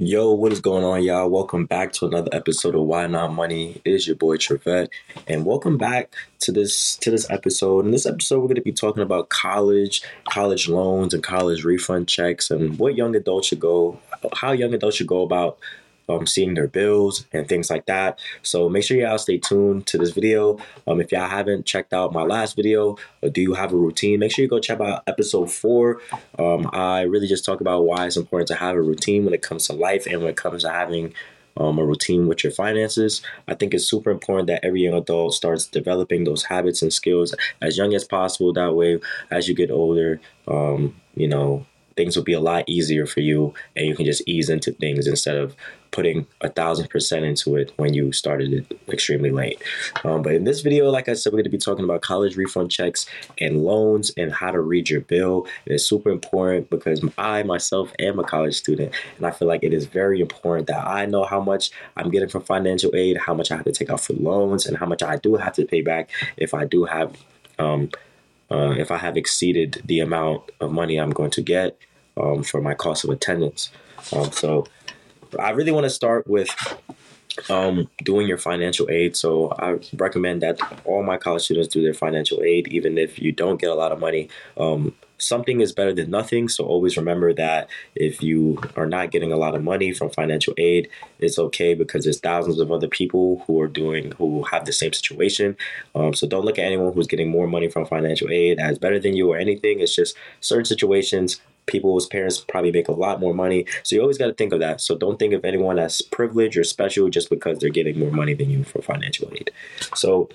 Yo, what is going on, y'all? Welcome back to another episode of Why Not Money. It is your boy Trevette, and welcome back to this to this episode. In this episode, we're going to be talking about college, college loans, and college refund checks, and what young adults should go, how young adults should go about um, seeing their bills and things like that. So make sure y'all stay tuned to this video. Um, if y'all haven't checked out my last video, or do you have a routine? Make sure you go check out episode four. Um, I really just talk about why it's important to have a routine when it comes to life and when it comes to having um, a routine with your finances. I think it's super important that every young adult starts developing those habits and skills as young as possible. That way, as you get older, um, you know, things will be a lot easier for you and you can just ease into things instead of putting a thousand percent into it when you started it extremely late. Um, but in this video, like I said, we're going to be talking about college refund checks and loans and how to read your bill. It's super important because I myself am a college student, and I feel like it is very important that I know how much I'm getting from financial aid, how much I have to take out for loans, and how much I do have to pay back if I do have. Um, uh, if I have exceeded the amount of money I'm going to get um, for my cost of attendance. Um, so I really want to start with um, doing your financial aid. So I recommend that all my college students do their financial aid, even if you don't get a lot of money. Um, something is better than nothing. So always remember that if you are not getting a lot of money from financial aid, it's okay because there's thousands of other people who are doing who have the same situation. Um, so don't look at anyone who's getting more money from financial aid as better than you or anything. It's just certain situations people's parents probably make a lot more money. So you always got to think of that. So don't think of anyone as privileged or special just because they're getting more money than you for financial aid. So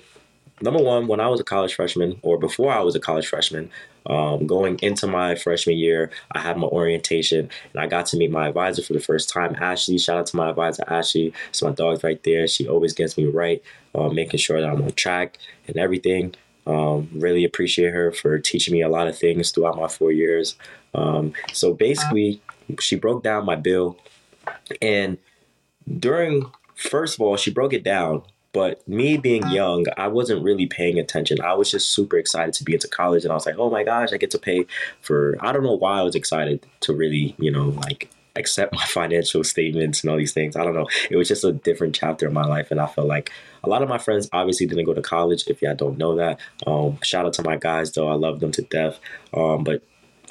number one, when I was a college freshman, or before I was a college freshman, um, going into my freshman year, I had my orientation and I got to meet my advisor for the first time, Ashley. Shout out to my advisor, Ashley. It's my dog's right there. She always gets me right, uh, making sure that I'm on track and everything. Um, really appreciate her for teaching me a lot of things throughout my four years. Um, so basically, she broke down my bill, and during first of all, she broke it down. But me being young, I wasn't really paying attention. I was just super excited to be into college, and I was like, "Oh my gosh, I get to pay for." I don't know why I was excited to really, you know, like accept my financial statements and all these things. I don't know. It was just a different chapter of my life, and I felt like a lot of my friends obviously didn't go to college. If y'all don't know that, um, shout out to my guys though. I love them to death. Um, but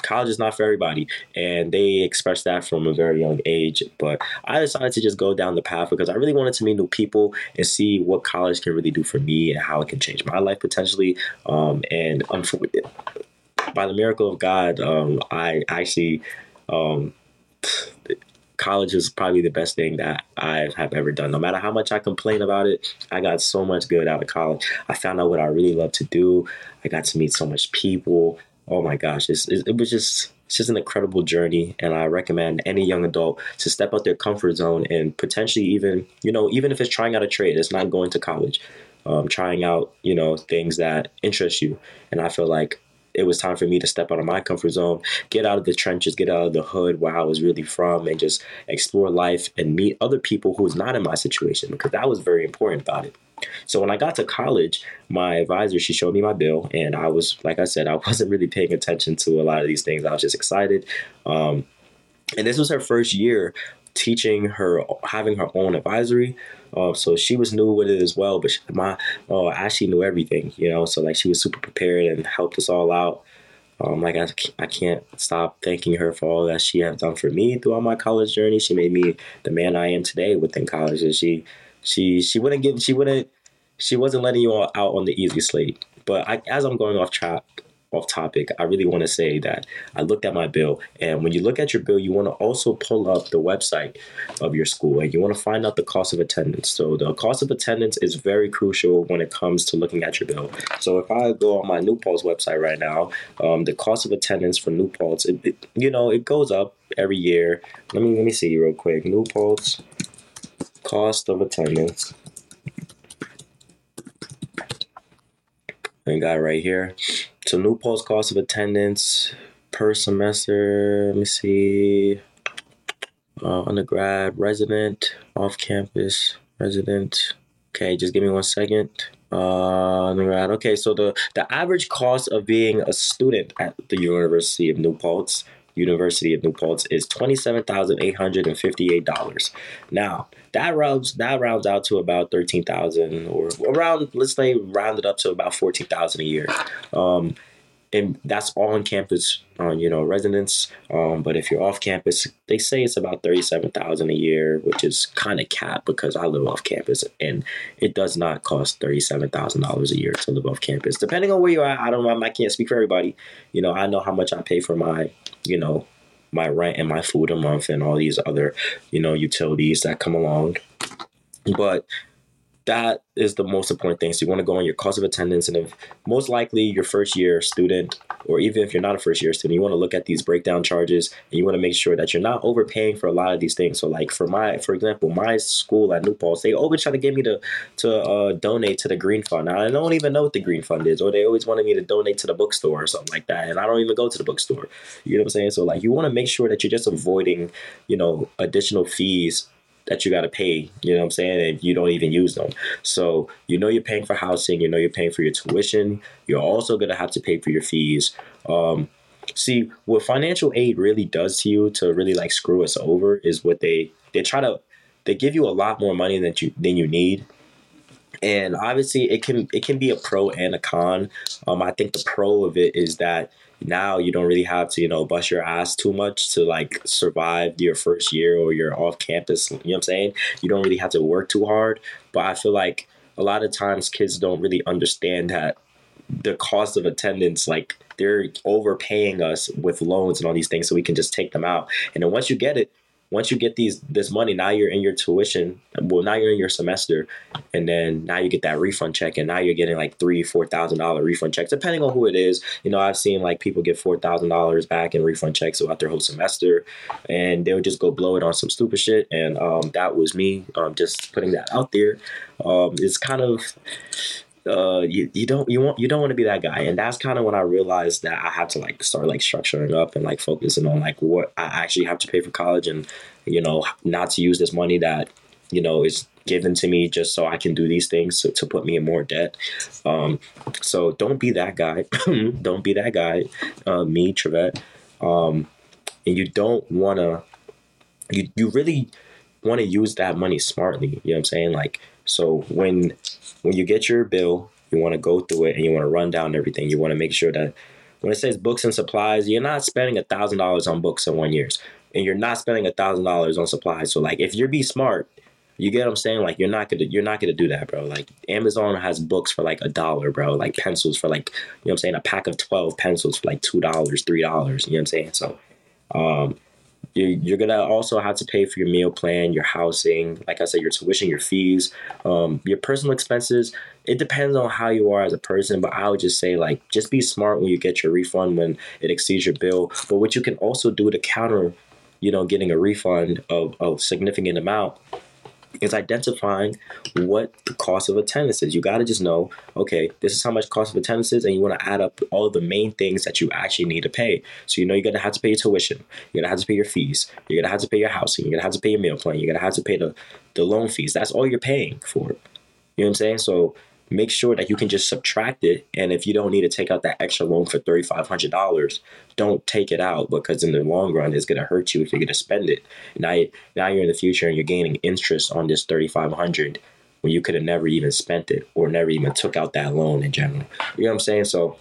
college is not for everybody and they express that from a very young age but i decided to just go down the path because i really wanted to meet new people and see what college can really do for me and how it can change my life potentially um, and by the miracle of god um, i actually um, college is probably the best thing that I have ever done. No matter how much I complain about it, I got so much good out of college. I found out what I really love to do. I got to meet so much people. Oh my gosh, it's, it was just it's just an incredible journey, and I recommend any young adult to step out their comfort zone and potentially even you know even if it's trying out a trade, it's not going to college. Um, trying out you know things that interest you, and I feel like it was time for me to step out of my comfort zone, get out of the trenches, get out of the hood where I was really from, and just explore life and meet other people who's not in my situation because that was very important about it. So when I got to college, my advisor she showed me my bill, and I was like I said, I wasn't really paying attention to a lot of these things. I was just excited. Um, and this was her first year teaching her having her own advisory. Uh, so she was new with it as well, but she, my oh Ashley knew everything, you know. So like she was super prepared and helped us all out. Um, like I, I can't stop thanking her for all that she has done for me throughout my college journey. She made me the man I am today within college, and she she she wouldn't give she wouldn't she wasn't letting you all out on the easy slate. But I, as I'm going off track, off topic, I really want to say that I looked at my bill, and when you look at your bill, you want to also pull up the website of your school and you want to find out the cost of attendance. So, the cost of attendance is very crucial when it comes to looking at your bill. So, if I go on my New website right now, um, the cost of attendance for New it, it, you know, it goes up every year. Let me let me see real quick. New cost of attendance. I got right here. So New Paltz cost of attendance per semester. Let me see. Uh, undergrad, resident, off campus, resident. Okay, just give me one second. Uh, undergrad. Okay, so the the average cost of being a student at the University of New Paltz University of New Paltz is twenty seven thousand eight hundred and fifty eight dollars. Now that rounds that rounds out to about thirteen thousand or around let's say rounded up to about fourteen thousand a year. Um, and that's all on campus on uh, you know residents. Um, but if you're off campus they say it's about 37000 a year which is kind of capped because i live off campus and it does not cost $37000 a year to live off campus. Depending on where you're i don't know i can't speak for everybody. You know i know how much i pay for my you know my rent and my food a month and all these other you know utilities that come along. But that is the most important thing. So you want to go on your cost of attendance, and if most likely your first year student, or even if you're not a first year student, you want to look at these breakdown charges, and you want to make sure that you're not overpaying for a lot of these things. So like for my, for example, my school at New Paltz, they always try to get me to to uh, donate to the Green Fund. Now, I don't even know what the Green Fund is, or they always wanted me to donate to the bookstore or something like that, and I don't even go to the bookstore. You know what I'm saying? So like you want to make sure that you're just avoiding, you know, additional fees that you got to pay, you know what I'm saying? And you don't even use them. So, you know, you're paying for housing, you know, you're paying for your tuition. You're also going to have to pay for your fees. Um, see, what financial aid really does to you to really like screw us over is what they, they try to, they give you a lot more money than you, than you need. And obviously it can, it can be a pro and a con. Um, I think the pro of it is that now you don't really have to you know bust your ass too much to like survive your first year or your off campus you know what i'm saying? You don't really have to work too hard but i feel like a lot of times kids don't really understand that the cost of attendance like they're overpaying us with loans and all these things so we can just take them out. And then once you get it once you get these this money, now you're in your tuition. Well, now you're in your semester, and then now you get that refund check, and now you're getting like three, four thousand dollar refund checks, depending on who it is. You know, I've seen like people get four thousand dollars back in refund checks throughout their whole semester, and they would just go blow it on some stupid shit. And um, that was me. Um, just putting that out there. Um, it's kind of uh you, you don't you want you don't want to be that guy. And that's kind of when i realized that i had to like start like structuring up and like focusing on like what i actually have to pay for college and you know not to use this money that you know is given to me just so i can do these things to, to put me in more debt. Um so don't be that guy. Don't be that guy uh me Trevette. um and you don't want to you you really want to use that money smartly you know what i'm saying? Like so when when you get your bill, you want to go through it and you want to run down everything. You want to make sure that when it says books and supplies, you're not spending a thousand dollars on books in one year's, and you're not spending a thousand dollars on supplies. So like, if you're be smart, you get what I'm saying? Like, you're not gonna you're not gonna do that, bro. Like, Amazon has books for like a dollar, bro. Like pencils for like you know what I'm saying, a pack of twelve pencils for like two dollars, three dollars. You know what I'm saying? So, um, you're, you're gonna also have to pay for your meal plan, your housing, like I said, your tuition, your fees, um, your personal expenses. It depends on how you are as a person, but I would just say like just be smart when you get your refund when it exceeds your bill. But what you can also do to counter, you know, getting a refund of a significant amount is identifying what the cost of attendance is. You got to just know, okay, this is how much cost of attendance is, and you want to add up all the main things that you actually need to pay. So you know you're gonna have to pay your tuition, you're gonna have to pay your fees, you're gonna have to pay your housing, you're gonna have to pay your meal plan, you're gonna have to pay the the loan fees. That's all you're paying for. You know what I'm saying? So make sure that you can just subtract it. And if you don't need to take out that extra loan for $3,500, don't take it out because in the long run, it's going to hurt you if you're going to spend it. Now, now you're in the future and you're gaining interest on this 3500 when you could have never even spent it or never even took out that loan in general. You know what I'm saying? So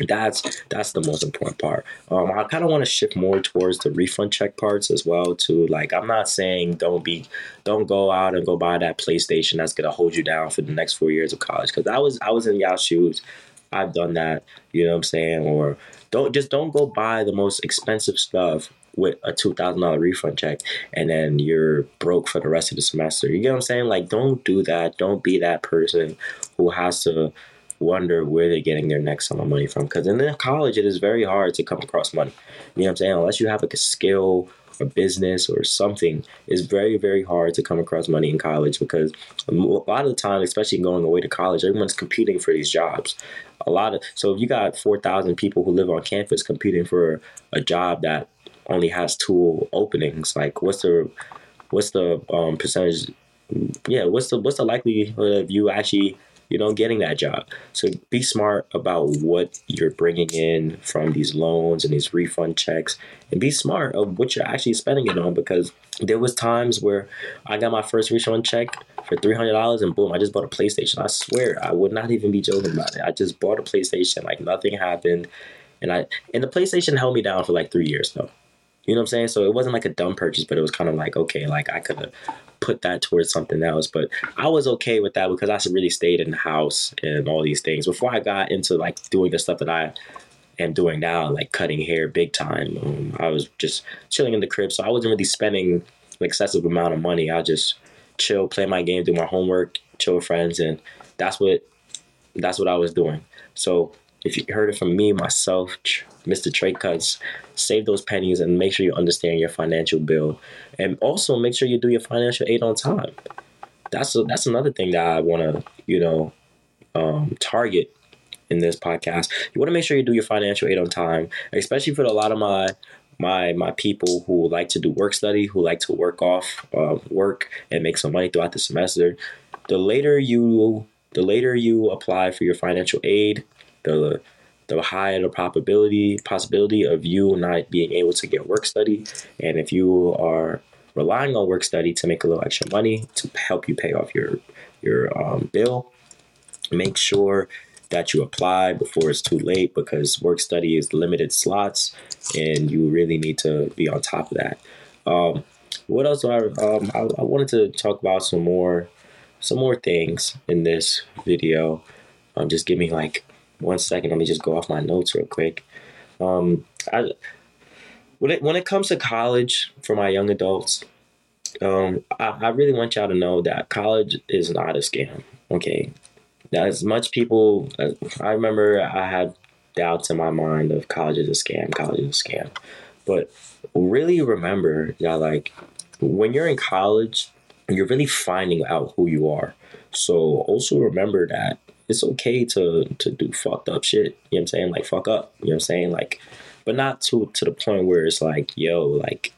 that's that's the most important part. Um, I kind of want to shift more towards the refund check parts as well. To like, I'm not saying don't be, don't go out and go buy that PlayStation that's gonna hold you down for the next four years of college. Because I was I was in y'all shoes. I've done that. You know what I'm saying? Or don't just don't go buy the most expensive stuff with a two thousand dollar refund check and then you're broke for the rest of the semester. You get what I'm saying? Like, don't do that. Don't be that person who has to wonder where they're getting their next sum of money from. Because in college, it is very hard to come across money. You know what I'm saying? Unless you have like a skill or business or something, it's very, very hard to come across money in college because a lot of the time, especially going away to college, everyone's competing for these jobs. A lot of so if you got four thousand people who live on campus competing for a job that only has two openings, like what's the what's the um, percentage? Yeah, what's the what's the likelihood of you actually you know, getting that job. So be smart about what you're bringing in from these loans and these refund checks, and be smart of what you're actually spending it on. Because there was times where I got my first refund check for three hundred dollars, and boom, I just bought a PlayStation. I swear, I would not even be joking about it. I just bought a PlayStation, like nothing happened, and I and the PlayStation held me down for like three years though. You know what I'm saying? So it wasn't like a dumb purchase, but it was kind of like, okay, like I could have put that towards something else. But I was okay with that because I really stayed in the house and all these things before I got into like doing the stuff that I am doing now, like cutting hair big time. Um, I was just chilling in the crib, so I wasn't really spending an excessive amount of money. I just chill, play my game, do my homework, chill with friends, and that's what that's what I was doing. So if you heard it from me, myself, Mr. Trade Cuts, save those pennies and make sure you understand your financial bill, and also make sure you do your financial aid on time. That's a, that's another thing that I want to you know um, target in this podcast. You want to make sure you do your financial aid on time, especially for a lot of my my my people who like to do work study, who like to work off uh, work and make some money throughout the semester. The later you the later you apply for your financial aid, the the higher the probability possibility of you not being able to get work study. And if you are relying on work study to make a little extra money to help you pay off your your um, bill, make sure that you apply before it's too late because work study is limited slots and you really need to be on top of that. Um, what else? I, um, I, I wanted to talk about some more some more things in this video. Um, just give me like one second. Let me just go off my notes real quick. Um, I when it when it comes to college for my young adults, um, I, I really want y'all to know that college is not a scam. Okay, as much people, I remember I had doubts in my mind of college is a scam, college is a scam, but really remember that like when you're in college, you're really finding out who you are. So also remember that it's okay to to do fucked up shit. You know what I'm saying? Like fuck up. You know what I'm saying? Like, but not to to the point where it's like, yo, like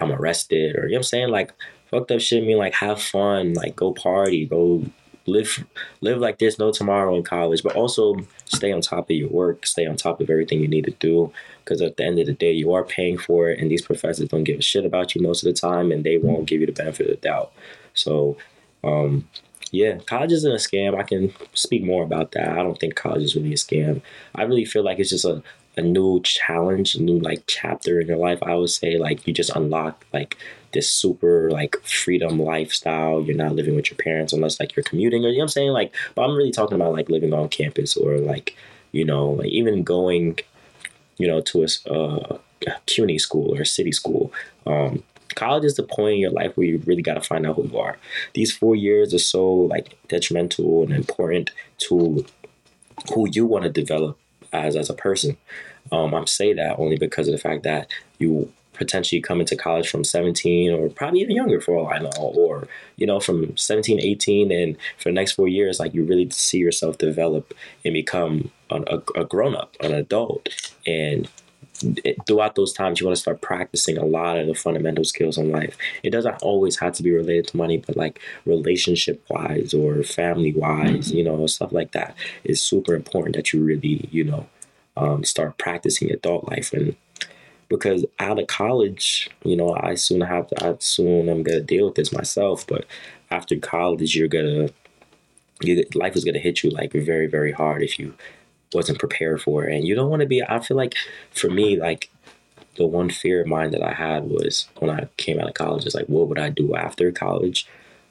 I'm arrested or you know what I'm saying? Like fucked up shit mean like have fun, like go party, go live live like there's no tomorrow in college, but also stay on top of your work, stay on top of everything you need to do. Because at the end of the day, you are paying for it, and these professors don't give a shit about you most of the time, and they won't give you the benefit of the doubt. So, um, yeah, college isn't a scam. I can speak more about that. I don't think college is really a scam. I really feel like it's just a, a new challenge, a new like chapter in your life. I would say like you just unlock like this super like freedom lifestyle. You're not living with your parents unless like you're commuting or you know what I'm saying? Like but I'm really talking about like living on campus or like, you know, like even going, you know, to a uh, CUNY school or a city school. Um, college is the point in your life where you really got to find out who you are. These four years are so like detrimental and important to who you want to develop as as a person. Um, I'm say that only because of the fact that you potentially come into college from 17 or probably even younger for all I know, or, you know, from 17, 18, and for the next four years, like you really see yourself develop and become an, a, a grown up, an adult. And throughout those times, you want to start practicing a lot of the fundamental skills in life. It doesn't always have to be related to money, but like relationship wise or family wise, mm-hmm. you know, stuff like that is super important that you really, you know, um, start practicing adult life. And because out of college, you know, I soon have to, I soon I'm gonna deal with this myself. But after college, you're gonna, you, life is gonna hit you like very, very hard if you wasn't prepared for. And you don't want to be, I feel like for me, like the one fear of mine that I had was when I came out of college is like, what would I do after college?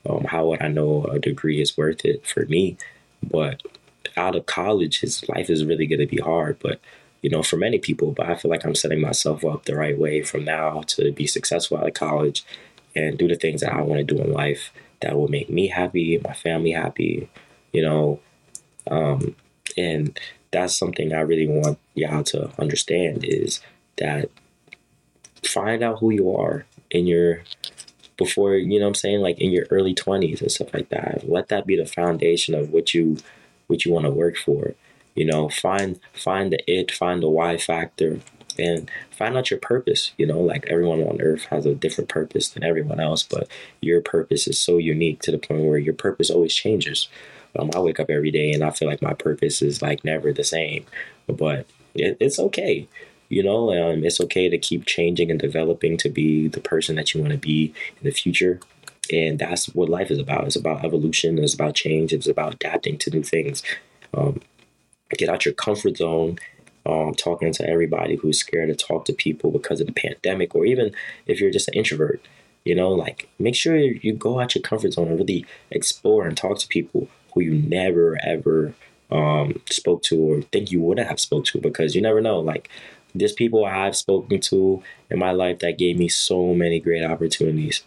Um, how would I know a degree is worth it for me? But out of college, his life is really going to be hard. But you know, for many people, but I feel like I'm setting myself up the right way from now to be successful out of college and do the things that I want to do in life that will make me happy, my family happy, you know. Um, and that's something I really want y'all to understand is that find out who you are in your before you know what I'm saying like in your early 20s and stuff like that. Let that be the foundation of what you what you want to work for you know? Find find the it find the why factor and find out your purpose you know? Like everyone on earth has a different purpose than everyone else but your purpose is so unique to the point where your purpose always changes Um, I wake up every day and I feel like my purpose is like never the same, but it, it's okay. You know, um, it's okay to keep changing and developing to be the person that you want to be in the future. And that's what life is about. It's about evolution. It's about change. It's about adapting to new things. Um, get out your comfort zone um, talking to everybody who's scared to talk to people because of the pandemic, or even if you're just an introvert, you know, like make sure you go out your comfort zone and really explore and talk to people who you never ever um, spoke to or think you wouldn't have spoke to because you never know. Like there's people I've spoken to in my life that gave me so many great opportunities.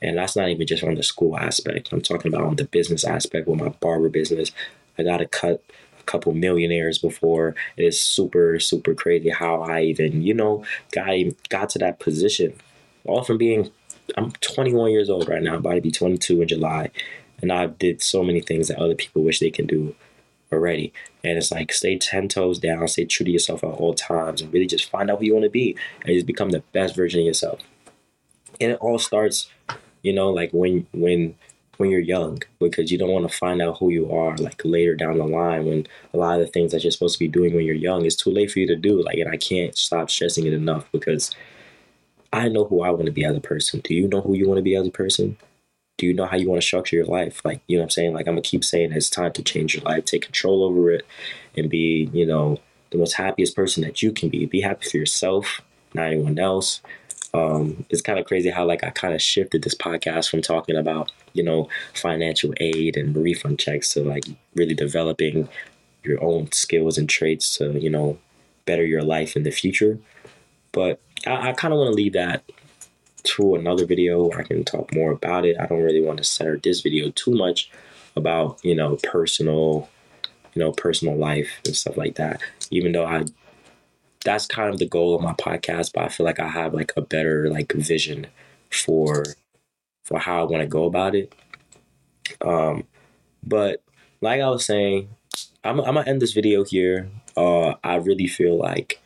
And that's not even just on the school aspect. I'm talking about on the business aspect with my barber business. I got to cut a couple millionaires before. It is super, super crazy how I even, you know, got, got to that position. All from being, I'm 21 years old right now, about to be 22 in July. And I did so many things that other people wish they can do already. And it's like stay 10 toes down, stay true to yourself at all times, and really just find out who you want to be and just become the best version of yourself. And it all starts, you know, like when when when you're young because you don't want to find out who you are like later down the line when a lot of the things that you're supposed to be doing when you're young is too late for you to do like and I can't stop stressing it enough because I know who I want to be as a person. Do you know who you want to be as a person? Do you know how you want to structure your life? Like, you know what I'm saying? Like I'm gonna keep saying it's time to change your life, take control over it and be, you know, the most happiest person that you can be. Be happy for yourself, not anyone else. Um, it's kind of crazy how like I kind of shifted this podcast from talking about you know financial aid and refund checks to like really developing your own skills and traits to you know better your life in the future. But I, I kind of want to leave that to another video where I can talk more about it. I don't really want to center this video too much about you know personal you know personal life and stuff like that even though i that's kind of the goal of my podcast, but I feel like I have like a better like vision for for how I want to go about it. Um, but like I was saying, I'm, I'm gonna end this video here. Uh, I really feel like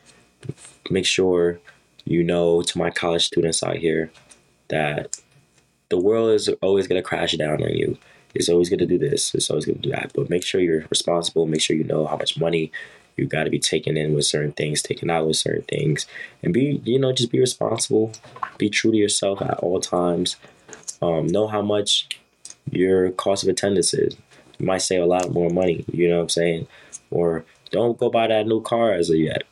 make sure you know to my college students out here that the world is always gonna crash down on you. It's always gonna do this. It's always gonna do that. But make sure you're responsible. Make sure you know how much money you got to be taken in with certain things, taken out with certain things, and be you know just be responsible, be true to yourself at all times. Um, know how much your cost of attendance is. You might save a lot more money. You know what I'm saying? Or don't go buy that new car as of yet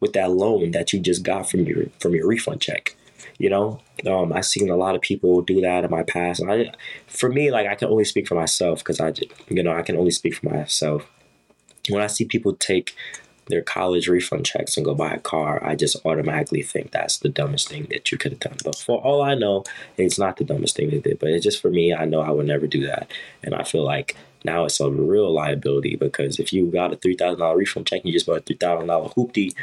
with that loan that you just got from your from your refund check. You know, um, I've seen a lot of people do that in my past. I, for me, like I can only speak for myself because I, you know, I can only speak for myself when I see people take their college refund checks and go buy a car, I just automatically think that's the dumbest thing that you could have done. But for all I know, it's not the dumbest thing they did. But it's just for me, I know I would never do that. And I feel like now it's a real liability because if you got a three thousand dollar refund check and you just bought a three thousand dollar hoopty,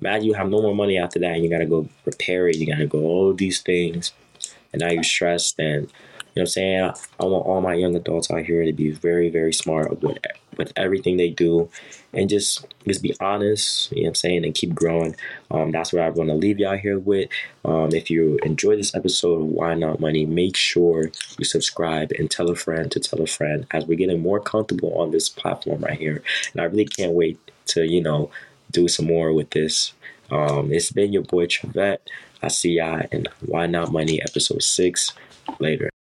imagine you have no more money after that and you gotta go repair it, you gotta go all these things, and now you're stressed and you know what I'm saying? I want all my young adults out here to be very, very smart with with everything they do and just just be honest, you know what I'm saying, and keep growing. Um, that's what I want to leave y'all here with. Um, if you enjoy this episode of Why Not Money, make sure you subscribe and tell a friend to tell a friend as we're getting more comfortable on this platform right here. And I really can't wait to, you know, do some more with this. Um, it's been your boy Trevette. I see y'all in Why Not Money episode six. Later.